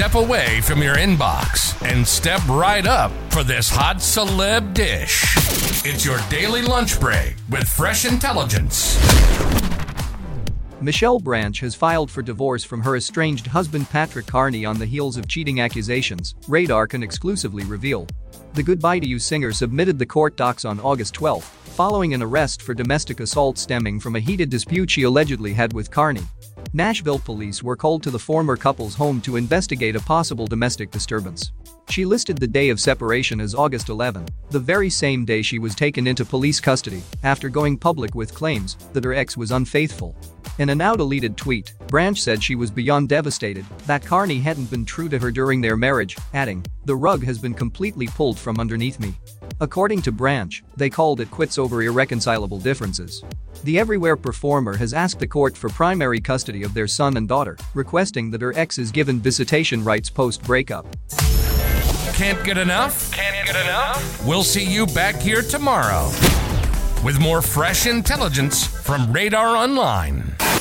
Step away from your inbox and step right up for this hot celeb dish. It's your daily lunch break with fresh intelligence. Michelle Branch has filed for divorce from her estranged husband Patrick Carney on the heels of cheating accusations, Radar can exclusively reveal. The Goodbye to You singer submitted the court docs on August 12, following an arrest for domestic assault stemming from a heated dispute she allegedly had with Carney. Nashville police were called to the former couple's home to investigate a possible domestic disturbance. She listed the day of separation as August 11, the very same day she was taken into police custody after going public with claims that her ex was unfaithful. In a now deleted tweet, Branch said she was beyond devastated that Carney hadn't been true to her during their marriage, adding, The rug has been completely pulled from underneath me. According to Branch, they called it quits over irreconcilable differences. The Everywhere performer has asked the court for primary custody of their son and daughter, requesting that her ex is given visitation rights post breakup. Can't get enough? Can't get enough? We'll see you back here tomorrow with more fresh intelligence from Radar Online.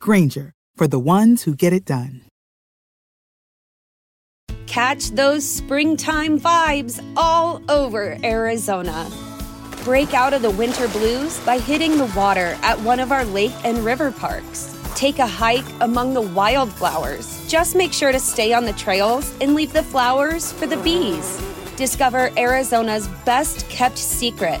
Grainger, for the ones who get it done. Catch those springtime vibes all over Arizona. Break out of the winter blues by hitting the water at one of our lake and river parks. Take a hike among the wildflowers. Just make sure to stay on the trails and leave the flowers for the bees. Discover Arizona's best kept secret